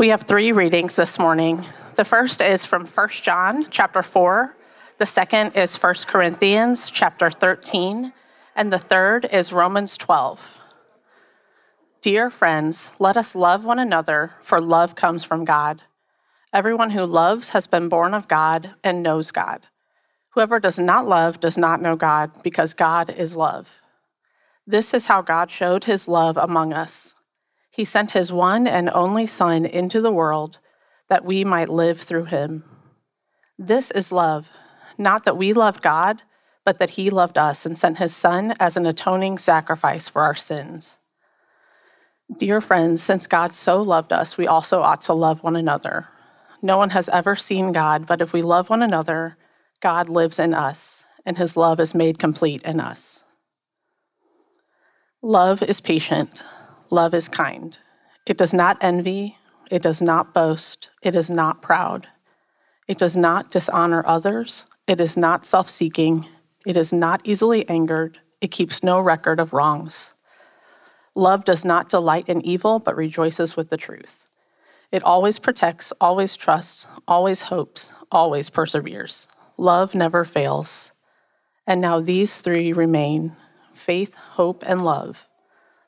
We have three readings this morning. The first is from 1 John chapter 4, the second is 1 Corinthians chapter 13, and the third is Romans 12. Dear friends, let us love one another, for love comes from God. Everyone who loves has been born of God and knows God. Whoever does not love does not know God, because God is love. This is how God showed his love among us. He sent his one and only Son into the world that we might live through him. This is love, not that we loved God, but that he loved us and sent his Son as an atoning sacrifice for our sins. Dear friends, since God so loved us, we also ought to love one another. No one has ever seen God, but if we love one another, God lives in us, and his love is made complete in us. Love is patient, love is kind. It does not envy, it does not boast, it is not proud. It does not dishonor others, it is not self seeking, it is not easily angered, it keeps no record of wrongs. Love does not delight in evil, but rejoices with the truth. It always protects, always trusts, always hopes, always perseveres. Love never fails. And now these three remain faith, hope, and love.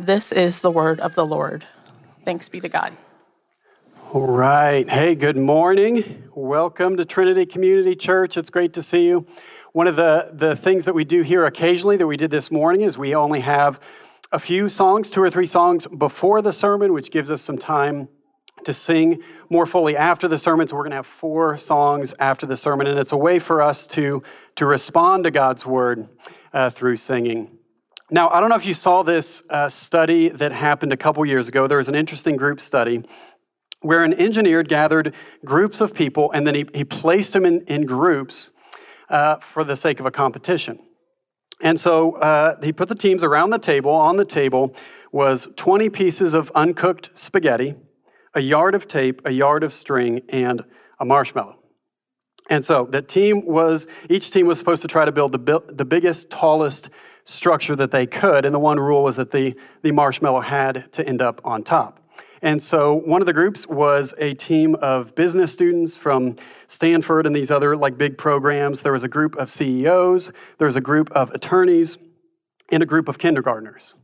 This is the word of the Lord. Thanks be to God. All right. Hey, good morning. Welcome to Trinity Community Church. It's great to see you. One of the, the things that we do here occasionally that we did this morning is we only have a few songs, two or three songs before the sermon, which gives us some time to sing more fully after the sermon. So we're going to have four songs after the sermon, and it's a way for us to, to respond to God's word uh, through singing. Now, I don't know if you saw this uh, study that happened a couple years ago. There was an interesting group study where an engineer gathered groups of people and then he, he placed them in, in groups uh, for the sake of a competition. And so uh, he put the teams around the table. On the table was 20 pieces of uncooked spaghetti a yard of tape, a yard of string, and a marshmallow. And so the team was, each team was supposed to try to build the, the biggest, tallest structure that they could. And the one rule was that the, the marshmallow had to end up on top. And so one of the groups was a team of business students from Stanford and these other like big programs. There was a group of CEOs, there was a group of attorneys, and a group of kindergartners.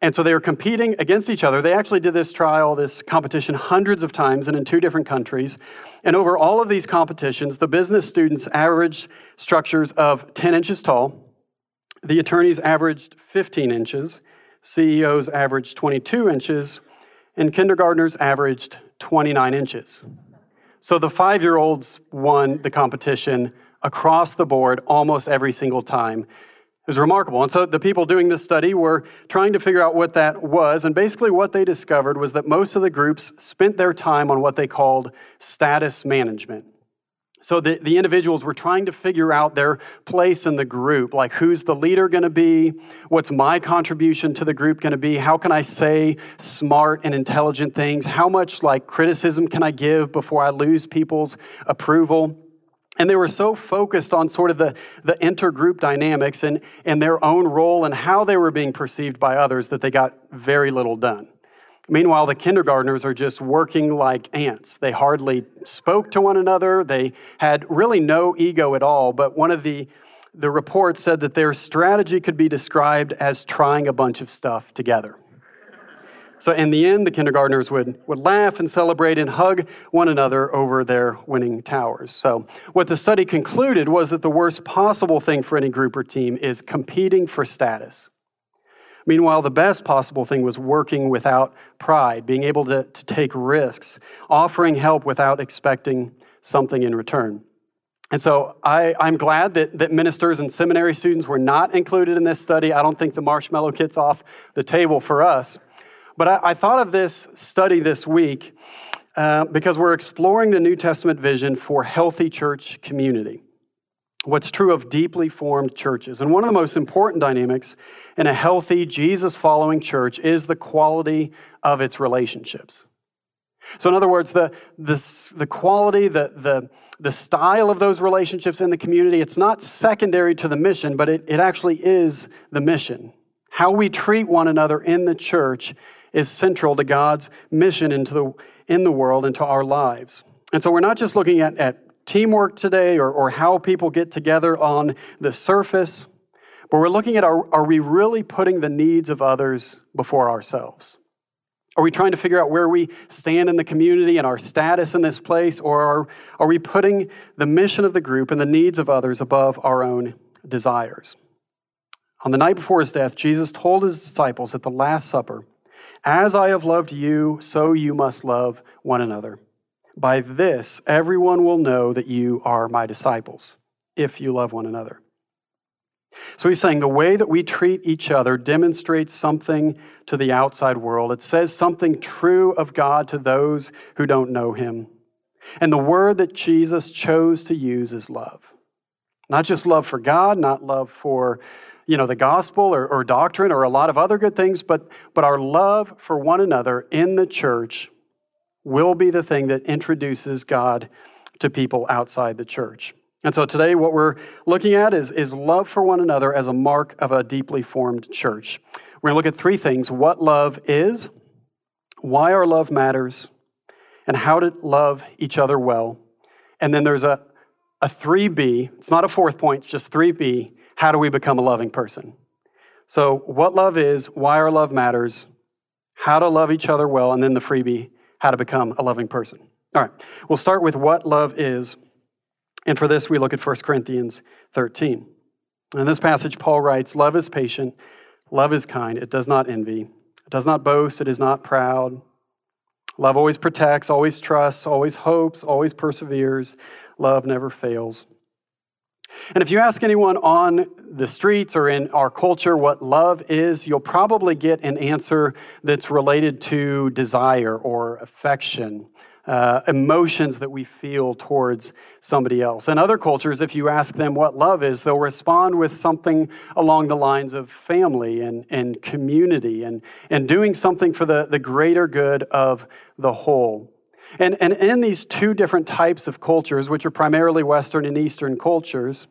And so they were competing against each other. They actually did this trial, this competition, hundreds of times and in two different countries. And over all of these competitions, the business students averaged structures of 10 inches tall, the attorneys averaged 15 inches, CEOs averaged 22 inches, and kindergartners averaged 29 inches. So the five year olds won the competition across the board almost every single time it was remarkable. And so the people doing this study were trying to figure out what that was. And basically, what they discovered was that most of the groups spent their time on what they called status management. So the, the individuals were trying to figure out their place in the group, like who's the leader going to be? What's my contribution to the group going to be? How can I say smart and intelligent things? How much like criticism can I give before I lose people's approval? And they were so focused on sort of the, the intergroup dynamics and, and their own role and how they were being perceived by others that they got very little done. Meanwhile, the kindergartners are just working like ants. They hardly spoke to one another. They had really no ego at all. But one of the, the reports said that their strategy could be described as trying a bunch of stuff together. So in the end, the kindergartners would, would laugh and celebrate and hug one another over their winning towers. So what the study concluded was that the worst possible thing for any group or team is competing for status. Meanwhile, the best possible thing was working without pride, being able to, to take risks, offering help without expecting something in return. And so I, am glad that, that ministers and seminary students were not included in this study. I don't think the marshmallow kit's off the table for us. But I, I thought of this study this week uh, because we're exploring the New Testament vision for healthy church community. What's true of deeply formed churches. And one of the most important dynamics in a healthy, Jesus following church is the quality of its relationships. So, in other words, the, the, the quality, the, the, the style of those relationships in the community, it's not secondary to the mission, but it, it actually is the mission. How we treat one another in the church is central to God's mission into the, in the world, into our lives. And so we're not just looking at, at teamwork today or, or how people get together on the surface, but we're looking at are, are we really putting the needs of others before ourselves? Are we trying to figure out where we stand in the community and our status in this place? Or are, are we putting the mission of the group and the needs of others above our own desires? On the night before his death, Jesus told his disciples at the Last Supper, As I have loved you, so you must love one another. By this, everyone will know that you are my disciples, if you love one another. So he's saying the way that we treat each other demonstrates something to the outside world. It says something true of God to those who don't know him. And the word that Jesus chose to use is love. Not just love for God, not love for you know, the gospel or, or doctrine or a lot of other good things, but, but our love for one another in the church will be the thing that introduces God to people outside the church. And so today, what we're looking at is, is love for one another as a mark of a deeply formed church. We're going to look at three things what love is, why our love matters, and how to love each other well. And then there's a, a 3B, it's not a fourth point, just 3B how do we become a loving person? So, what love is, why our love matters, how to love each other well, and then the freebie, how to become a loving person. All right, we'll start with what love is. And for this, we look at 1 Corinthians 13. In this passage, Paul writes Love is patient, love is kind, it does not envy, it does not boast, it is not proud. Love always protects, always trusts, always hopes, always perseveres. Love never fails. And if you ask anyone on the streets or in our culture what love is, you'll probably get an answer that's related to desire or affection, uh, emotions that we feel towards somebody else. In other cultures, if you ask them what love is, they'll respond with something along the lines of family and, and community and, and doing something for the, the greater good of the whole. And, and in these two different types of cultures, which are primarily Western and Eastern cultures,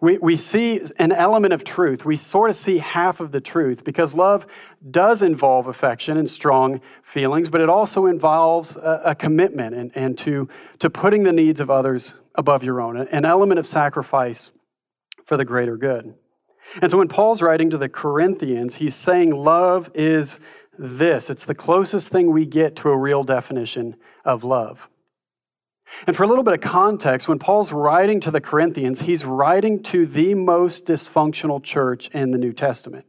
we, we see an element of truth. We sort of see half of the truth because love does involve affection and strong feelings, but it also involves a, a commitment and, and to, to putting the needs of others above your own, an element of sacrifice for the greater good. And so when Paul's writing to the Corinthians, he's saying love is this it's the closest thing we get to a real definition of love. And for a little bit of context, when Paul's writing to the Corinthians, he's writing to the most dysfunctional church in the New Testament.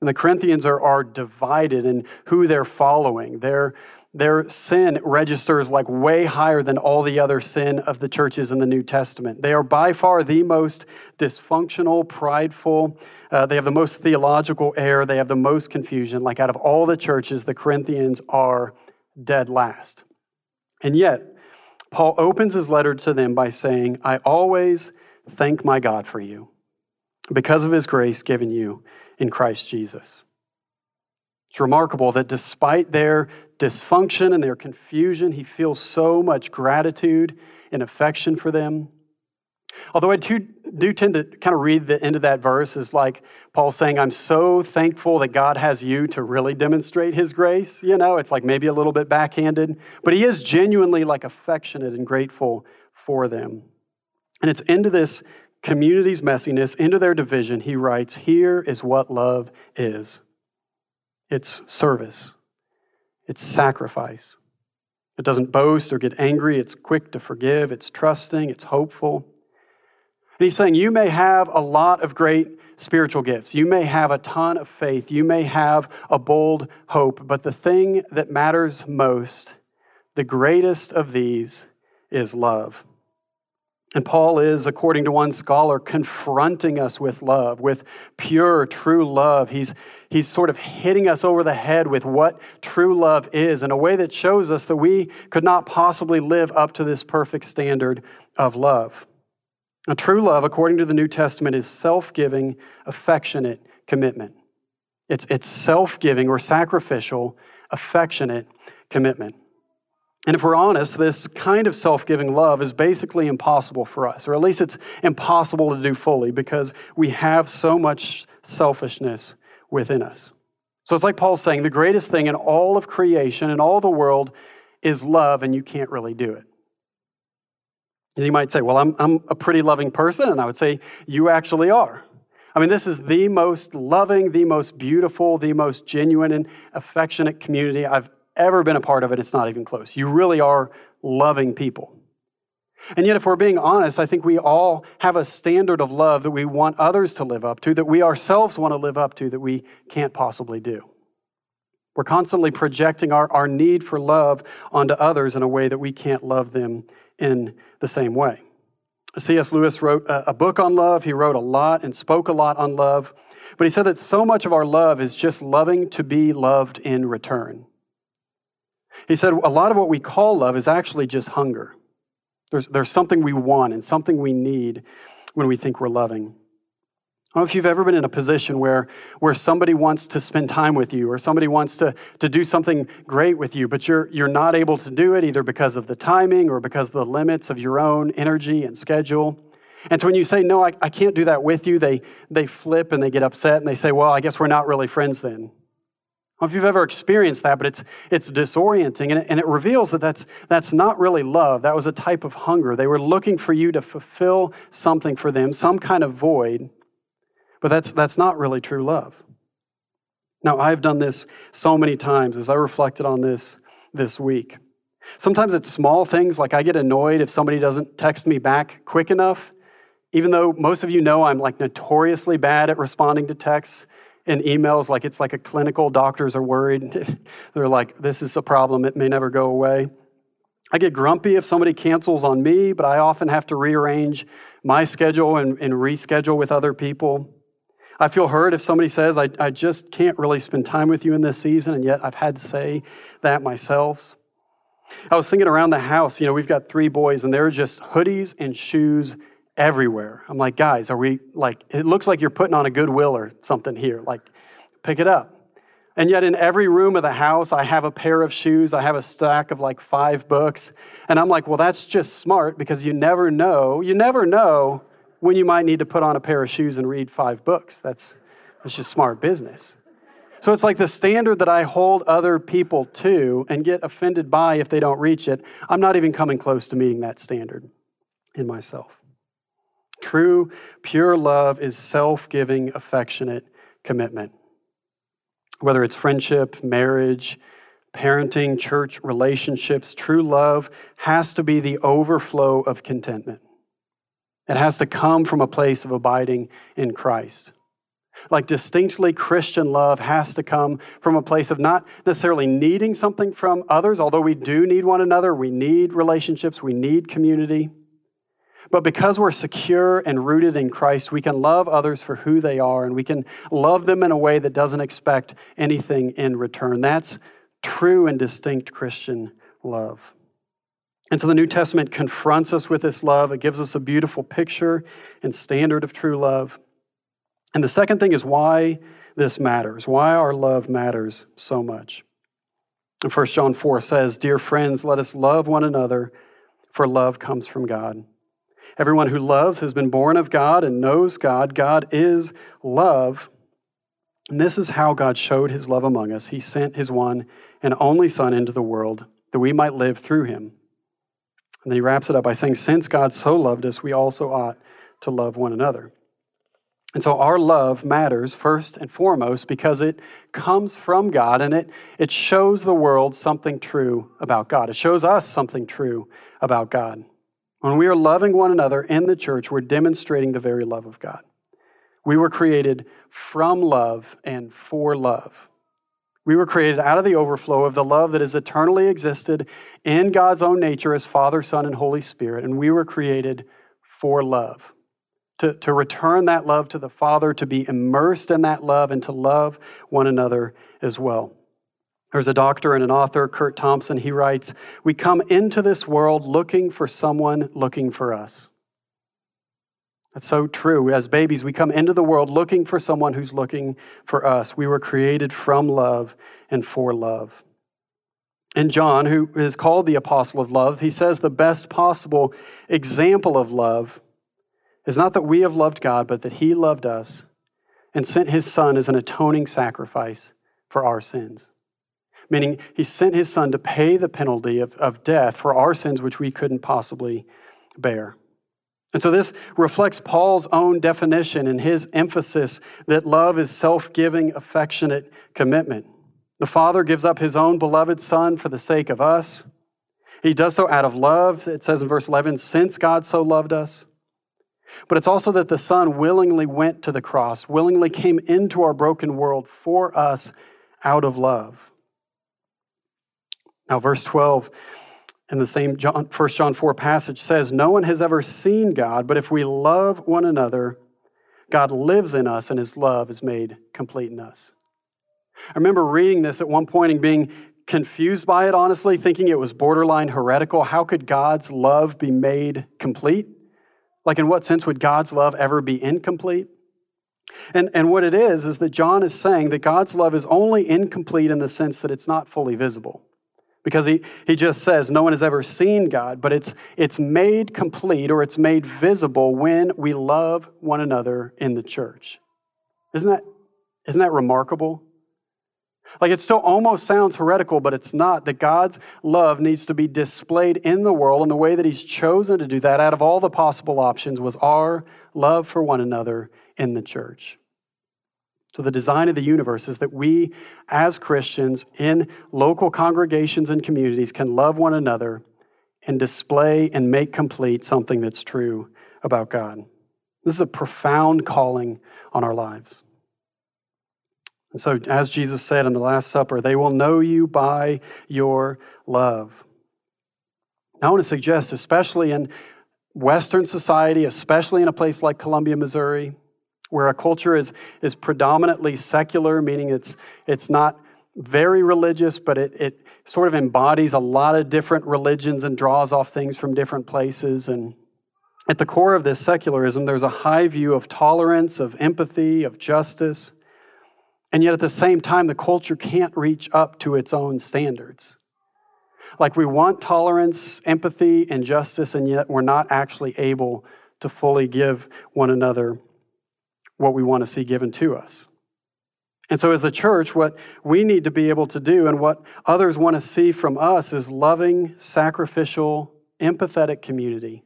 And the Corinthians are, are divided in who they're following. Their, their sin registers like way higher than all the other sin of the churches in the New Testament. They are by far the most dysfunctional, prideful. Uh, they have the most theological error. They have the most confusion. Like out of all the churches, the Corinthians are dead last. And yet, Paul opens his letter to them by saying, I always thank my God for you because of his grace given you in Christ Jesus. It's remarkable that despite their dysfunction and their confusion, he feels so much gratitude and affection for them. Although I do, do tend to kind of read the end of that verse as like Paul saying, I'm so thankful that God has you to really demonstrate his grace. You know, it's like maybe a little bit backhanded, but he is genuinely like affectionate and grateful for them. And it's into this community's messiness, into their division, he writes, Here is what love is it's service, it's sacrifice. It doesn't boast or get angry. It's quick to forgive. It's trusting. It's hopeful. And he's saying, You may have a lot of great spiritual gifts. You may have a ton of faith. You may have a bold hope. But the thing that matters most, the greatest of these, is love. And Paul is, according to one scholar, confronting us with love, with pure, true love. He's, he's sort of hitting us over the head with what true love is in a way that shows us that we could not possibly live up to this perfect standard of love. Now, true love, according to the New Testament, is self giving, affectionate commitment. It's, it's self giving or sacrificial, affectionate commitment. And if we're honest, this kind of self giving love is basically impossible for us, or at least it's impossible to do fully because we have so much selfishness within us. So it's like Paul's saying the greatest thing in all of creation and all the world is love, and you can't really do it. And you might say, Well, I'm, I'm a pretty loving person, and I would say, You actually are. I mean, this is the most loving, the most beautiful, the most genuine and affectionate community I've ever been a part of it, it's not even close. You really are loving people. And yet, if we're being honest, I think we all have a standard of love that we want others to live up to, that we ourselves want to live up to, that we can't possibly do. We're constantly projecting our, our need for love onto others in a way that we can't love them in the same way. C.S. Lewis wrote a, book on love. He wrote a lot and spoke a lot on love. But he said that so much of our love is just loving to be loved in return. He said a lot of what we call love is actually just hunger. There's, there's something we want and something we need when we think we're loving. I don't know if you've ever been in a position where, where somebody wants to spend time with you or somebody wants to, to do something great with you, but you're, you're not able to do it either because of the timing or because of the limits of your own energy and schedule. And so when you say, no, I, I can't do that with you, they, they flip and they get upset and they say, well, I guess we're not really friends then. I don't know if you've ever experienced that, but it's, it's disorienting. And it, and it reveals that that's, that's not really love. That was a type of hunger. They were looking for you to fulfill something for them, some kind of void. But that's, that's not really true love. Now, I've done this so many times as I reflected on this this week. Sometimes it's small things, like I get annoyed if somebody doesn't text me back quick enough. Even though most of you know I'm like notoriously bad at responding to texts, and emails like it's like a clinical doctors are worried they're like this is a problem it may never go away i get grumpy if somebody cancels on me but i often have to rearrange my schedule and, and reschedule with other people i feel hurt if somebody says I, I just can't really spend time with you in this season and yet i've had to say that myself i was thinking around the house you know we've got three boys and they're just hoodies and shoes everywhere. I'm like, guys, are we like, it looks like you're putting on a goodwill or something here. Like, pick it up. And yet, in every room of the house, I have a pair of shoes. I have a stack of like five books. And I'm like, well, that's just smart because you never know. You never know when you might need to put on a pair of shoes and read five books. That's, that's just smart business. So it's like the standard that I hold other people to and get offended by if they don't reach it. I'm not even coming close to meeting that standard in myself. True, pure love is self giving, affectionate commitment. Whether it's friendship, marriage, parenting, church relationships, true love has to be the overflow of contentment. It has to come from a place of abiding in Christ. Like distinctly Christian love has to come from a place of not necessarily needing something from others, although we do need one another, we need relationships, we need community. But because we're secure and rooted in Christ, we can love others for who they are and we can love them in a way that doesn't expect anything in return. That's true and distinct Christian love. And so the New Testament confronts us with this love. It gives us a beautiful picture and standard of true love. And the second thing is why this matters, why our love matters so much. And 1 John 4 says, Dear friends, let us love one another, for love comes from God. Everyone who loves has been born of God and knows God. God is love. And this is how God showed his love among us. He sent his one and only Son into the world that we might live through him. And then he wraps it up by saying, Since God so loved us, we also ought to love one another. And so our love matters first and foremost because it comes from God and it, it shows the world something true about God. It shows us something true about God. When we are loving one another in the church, we're demonstrating the very love of God. We were created from love and for love. We were created out of the overflow of the love that has eternally existed in God's own nature as Father, Son, and Holy Spirit, and we were created for love. To, to return that love to the Father, to be immersed in that love, and to love one another as well. There's a doctor and an author, Curt Thompson. He writes We come into this world looking for someone looking for us. That's so true. As babies, we come into the world looking for someone who's looking for us. We were created from love and for love. And John, who is called the apostle of love, he says the best possible example of love is not that we have loved God, but that he loved us and sent his son as an atoning sacrifice for our sins. Meaning, he sent his son to pay the penalty of, of death for our sins, which we couldn't possibly bear. And so this reflects Paul's own definition and his emphasis that love is self giving, affectionate commitment. The Father gives up his own beloved Son for the sake of us. He does so out of love. It says in verse 11, since God so loved us. But it's also that the Son willingly went to the cross, willingly came into our broken world for us out of love. Now, verse 12 in the same John, 1 John 4 passage says, No one has ever seen God, but if we love one another, God lives in us and his love is made complete in us. I remember reading this at one point and being confused by it, honestly, thinking it was borderline heretical. How could God's love be made complete? Like, in what sense would God's love ever be incomplete? And, and what it is, is that John is saying that God's love is only incomplete in the sense that it's not fully visible because he, he just says no one has ever seen God, but it's, it's made complete or it's made visible when we love one another in the church. Isn't that, isn't that remarkable? Like it still almost sounds heretical, but it's not. That God's love needs to be displayed in the world, and the way that He's chosen to do that out of all the possible options was our love for one another in the church. So, the design of the universe is that we, as Christians in local congregations and communities, can love one another and display and make complete something that's true about God. This is a profound calling on our lives. And so, as Jesus said in the Last Supper, they will know you by your love. I want to suggest, especially in Western society, especially in a place like Columbia, Missouri, where a culture is, is predominantly secular, meaning it's, it's not very religious, but it, it sort of embodies a lot of different religions and draws off things from different places. And at the core of this secularism, there's a high view of tolerance, of empathy, of justice. And yet at the same time, the culture can't reach up to its own standards. Like we want tolerance, empathy, and justice, and yet we're not actually able to fully give one another what we want to see given to us. And so, as the church, what we need to be able to do and what others want to see from us is loving, sacrificial, empathetic community.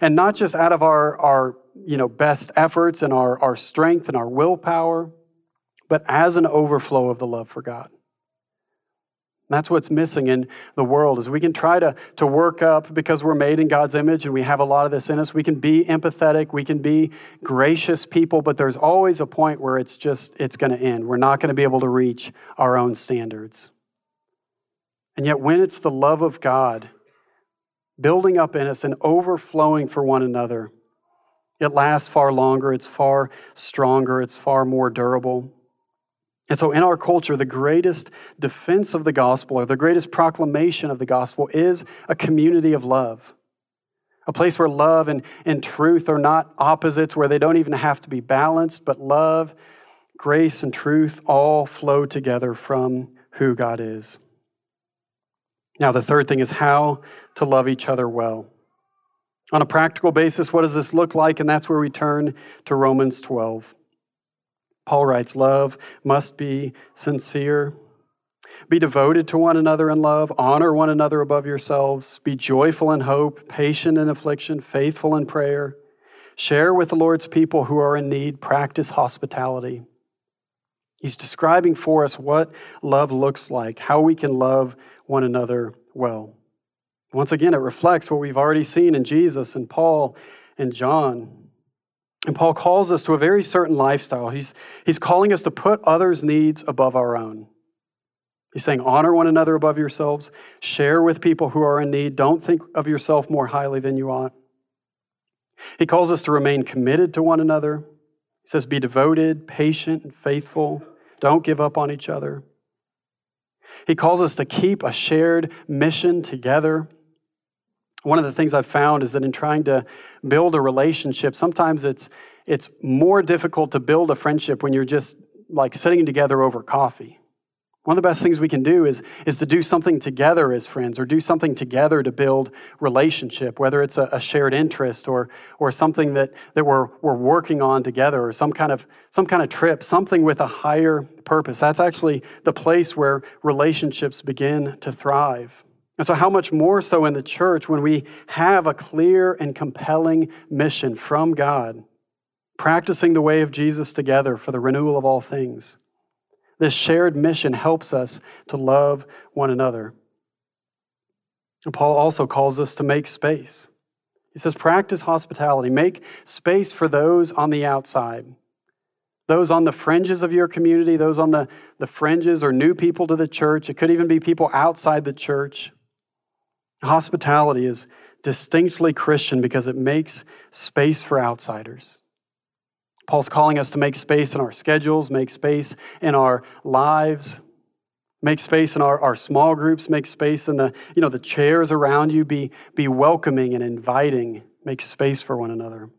And not just out of our, our you know, best efforts and our, our strength and our willpower, but as an overflow of the love for God. That's what's missing in the world is we can try to, to work up because we're made in God's image and we have a lot of this in us. We can be empathetic, we can be gracious people, but there's always a point where it's just it's going to end. We're not going to be able to reach our own standards. And yet when it's the love of God building up in us and overflowing for one another, it lasts far longer, it's far stronger, it's far more durable. And so, in our culture, the greatest defense of the gospel or the greatest proclamation of the gospel is a community of love. A place where love and, and truth are not opposites, where they don't even have to be balanced, but love, grace, and truth all flow together from who God is. Now, the third thing is how to love each other well. On a practical basis, what does this look like? And that's where we turn to Romans 12. Paul writes, Love must be sincere. Be devoted to one another in love. Honor one another above yourselves. Be joyful in hope, patient in affliction, faithful in prayer. Share with the Lord's people who are in need. Practice hospitality. He's describing for us what love looks like, how we can love one another well. Once again, it reflects what we've already seen in Jesus and Paul and John. And Paul calls us to a very certain lifestyle. He's, he's calling us to put others' needs above our own. He's saying, honor one another above yourselves, share with people who are in need, don't think of yourself more highly than you ought. He calls us to remain committed to one another. He says, Be devoted, patient, and faithful. Don't give up on each other. He calls us to keep a shared mission together. One of the things I've found is that in trying to build a relationship, sometimes it's, it's more difficult to build a friendship when you're just like sitting together over coffee. One of the best things we can do is, is to do something together as friends or do something together to build relationship, whether it's a, a, shared interest or, or something that, that we're, we're working on together or some kind, of, some kind of trip, something with a higher purpose. That's actually the place where relationships begin to thrive. And so, how much more so in the church when we have a clear and compelling mission from God, practicing the way of Jesus together for the renewal of all things? This shared mission helps us to love one another. And Paul also calls us to make space. He says, practice hospitality, make space for those on the outside, those on the fringes of your community, those on the, the fringes or new people to the church. It could even be people outside the church. Hospitality is distinctly Christian because it makes space for outsiders. Paul's calling us to make space in our schedules, make space in our lives, make space in our, our small groups, make space in the, you know, the chairs around you, be, be welcoming and inviting, make space for one another.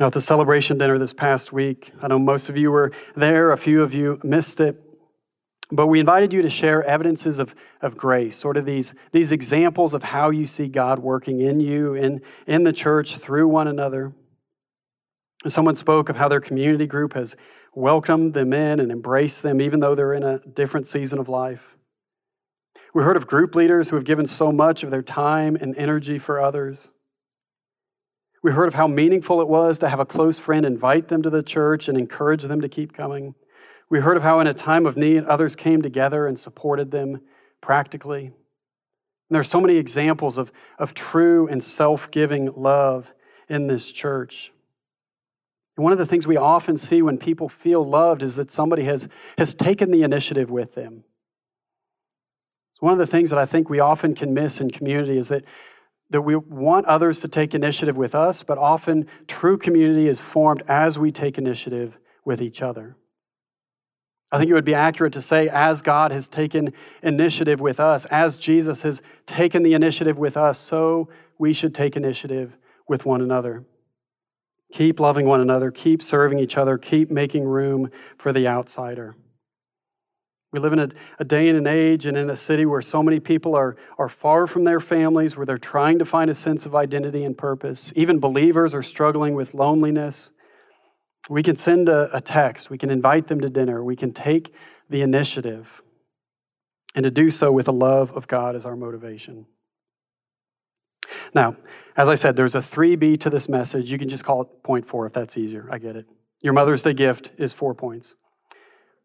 Now, at the celebration dinner this past week, I know most of you were there, a few of you missed it, but we invited you to share evidences of, of grace, sort of these, these examples of how you see God working in you, in, in the church, through one another. Someone spoke of how their community group has welcomed them in and embraced them, even though they're in a different season of life. We heard of group leaders who have given so much of their time and energy for others. We heard of how meaningful it was to have a close friend invite them to the church and encourage them to keep coming. We heard of how, in a time of need, others came together and supported them practically. And there are so many examples of, of true and self giving love in this church. And one of the things we often see when people feel loved is that somebody has, has taken the initiative with them. So one of the things that I think we often can miss in community is that, that we want others to take initiative with us, but often true community is formed as we take initiative with each other. I think it would be accurate to say, as God has taken initiative with us, as Jesus has taken the initiative with us, so we should take initiative with one another. Keep loving one another, keep serving each other, keep making room for the outsider. We live in a, a, day and an age and in a city where so many people are, are far from their families, where they're trying to find a sense of identity and purpose. Even believers are struggling with loneliness. We can send a, a text, we can invite them to dinner, we can take the initiative, and to do so with the love of God as our motivation. Now, as I said, there's a 3B to this message. You can just call it point four if that's easier. I get it. Your Mother's Day gift is four points.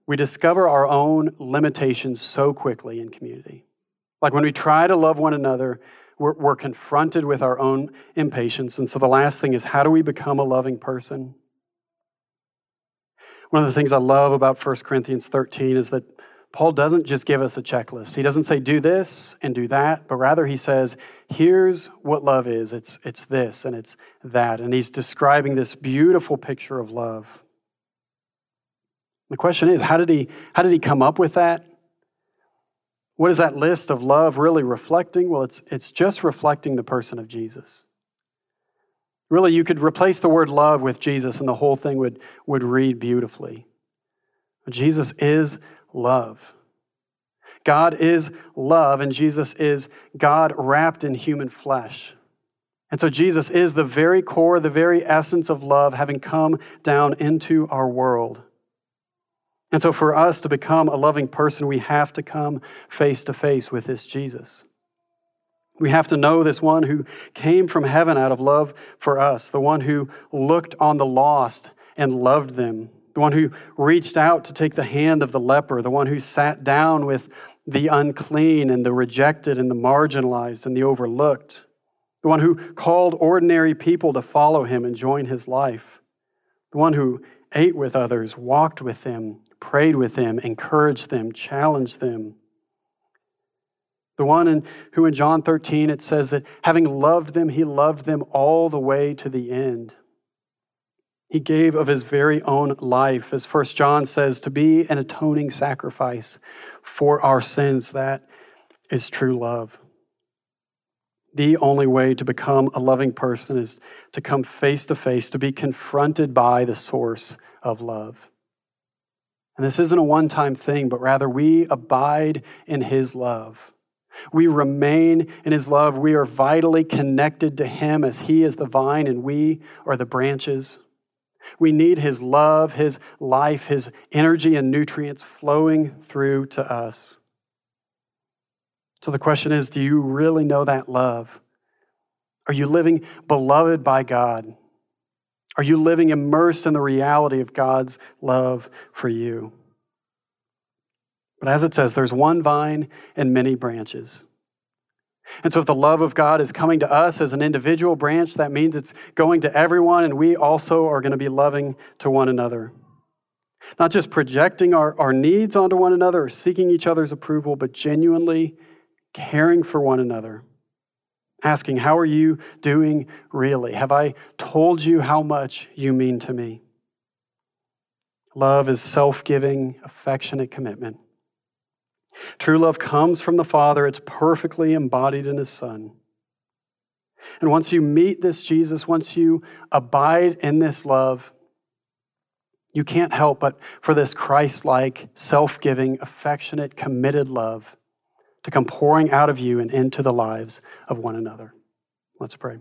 We discover our own limitations so quickly in community. Like when we try to love one another, we're, we're confronted with our own impatience. And so the last thing is how do we become a loving person? One of the things I love about 1 Corinthians 13 is that Paul doesn't just give us a checklist. He doesn't say, do this and do that, but rather he says, here's what love is it's, it's this and it's that. And he's describing this beautiful picture of love. The question is, how did he, how did he come up with that? What is that list of love really reflecting? Well, it's, it's just reflecting the person of Jesus. Really, you could replace the word love with Jesus, and the whole thing would, would read beautifully. Jesus is love. God is love, and Jesus is God wrapped in human flesh. And so Jesus is the very core, the very essence of love, having come down into our world. And so for us to become a loving person, we have to come face to face with this Jesus. We have to know this one who came from heaven out of love for us, the one who looked on the lost and loved them the one who reached out to take the hand of the leper, the one who sat down with the unclean and the rejected and the marginalized and the overlooked, the one who called ordinary people to follow him and join his life, the one who ate with others, walked with them, prayed with them, encouraged them, challenged them, The one in, who in John 13 it says that having loved them, he loved them all the way to the end. He gave of his very own life, as First John says, to be an atoning sacrifice for our sins. That is true love. The only way to become a loving person is to come face to face, to be confronted by the source of love. And this isn't a one time thing, but rather we abide in his love. We remain in his love. We are vitally connected to him as he is the vine and we are the branches. We need His love, His life, His energy and nutrients flowing through to us. So the question is do you really know that love? Are you living beloved by God? Are you living immersed in the reality of God's love for you? But as it says, there's one vine and many branches. And so, if the love of God is coming to us as an individual branch, that means it's going to everyone, and we also are going to be loving to one another. Not just projecting our, our needs onto one another or seeking each other's approval, but genuinely caring for one another. Asking, How are you doing really? Have I told you how much you mean to me? Love is self giving, affectionate commitment. True love comes from the Father, it's perfectly embodied in His Son. And once you meet this Jesus, once you abide in this love, you can't help but for this Christ like, self giving, affectionate, committed love to come pouring out of you and into the lives of one another. Let's pray.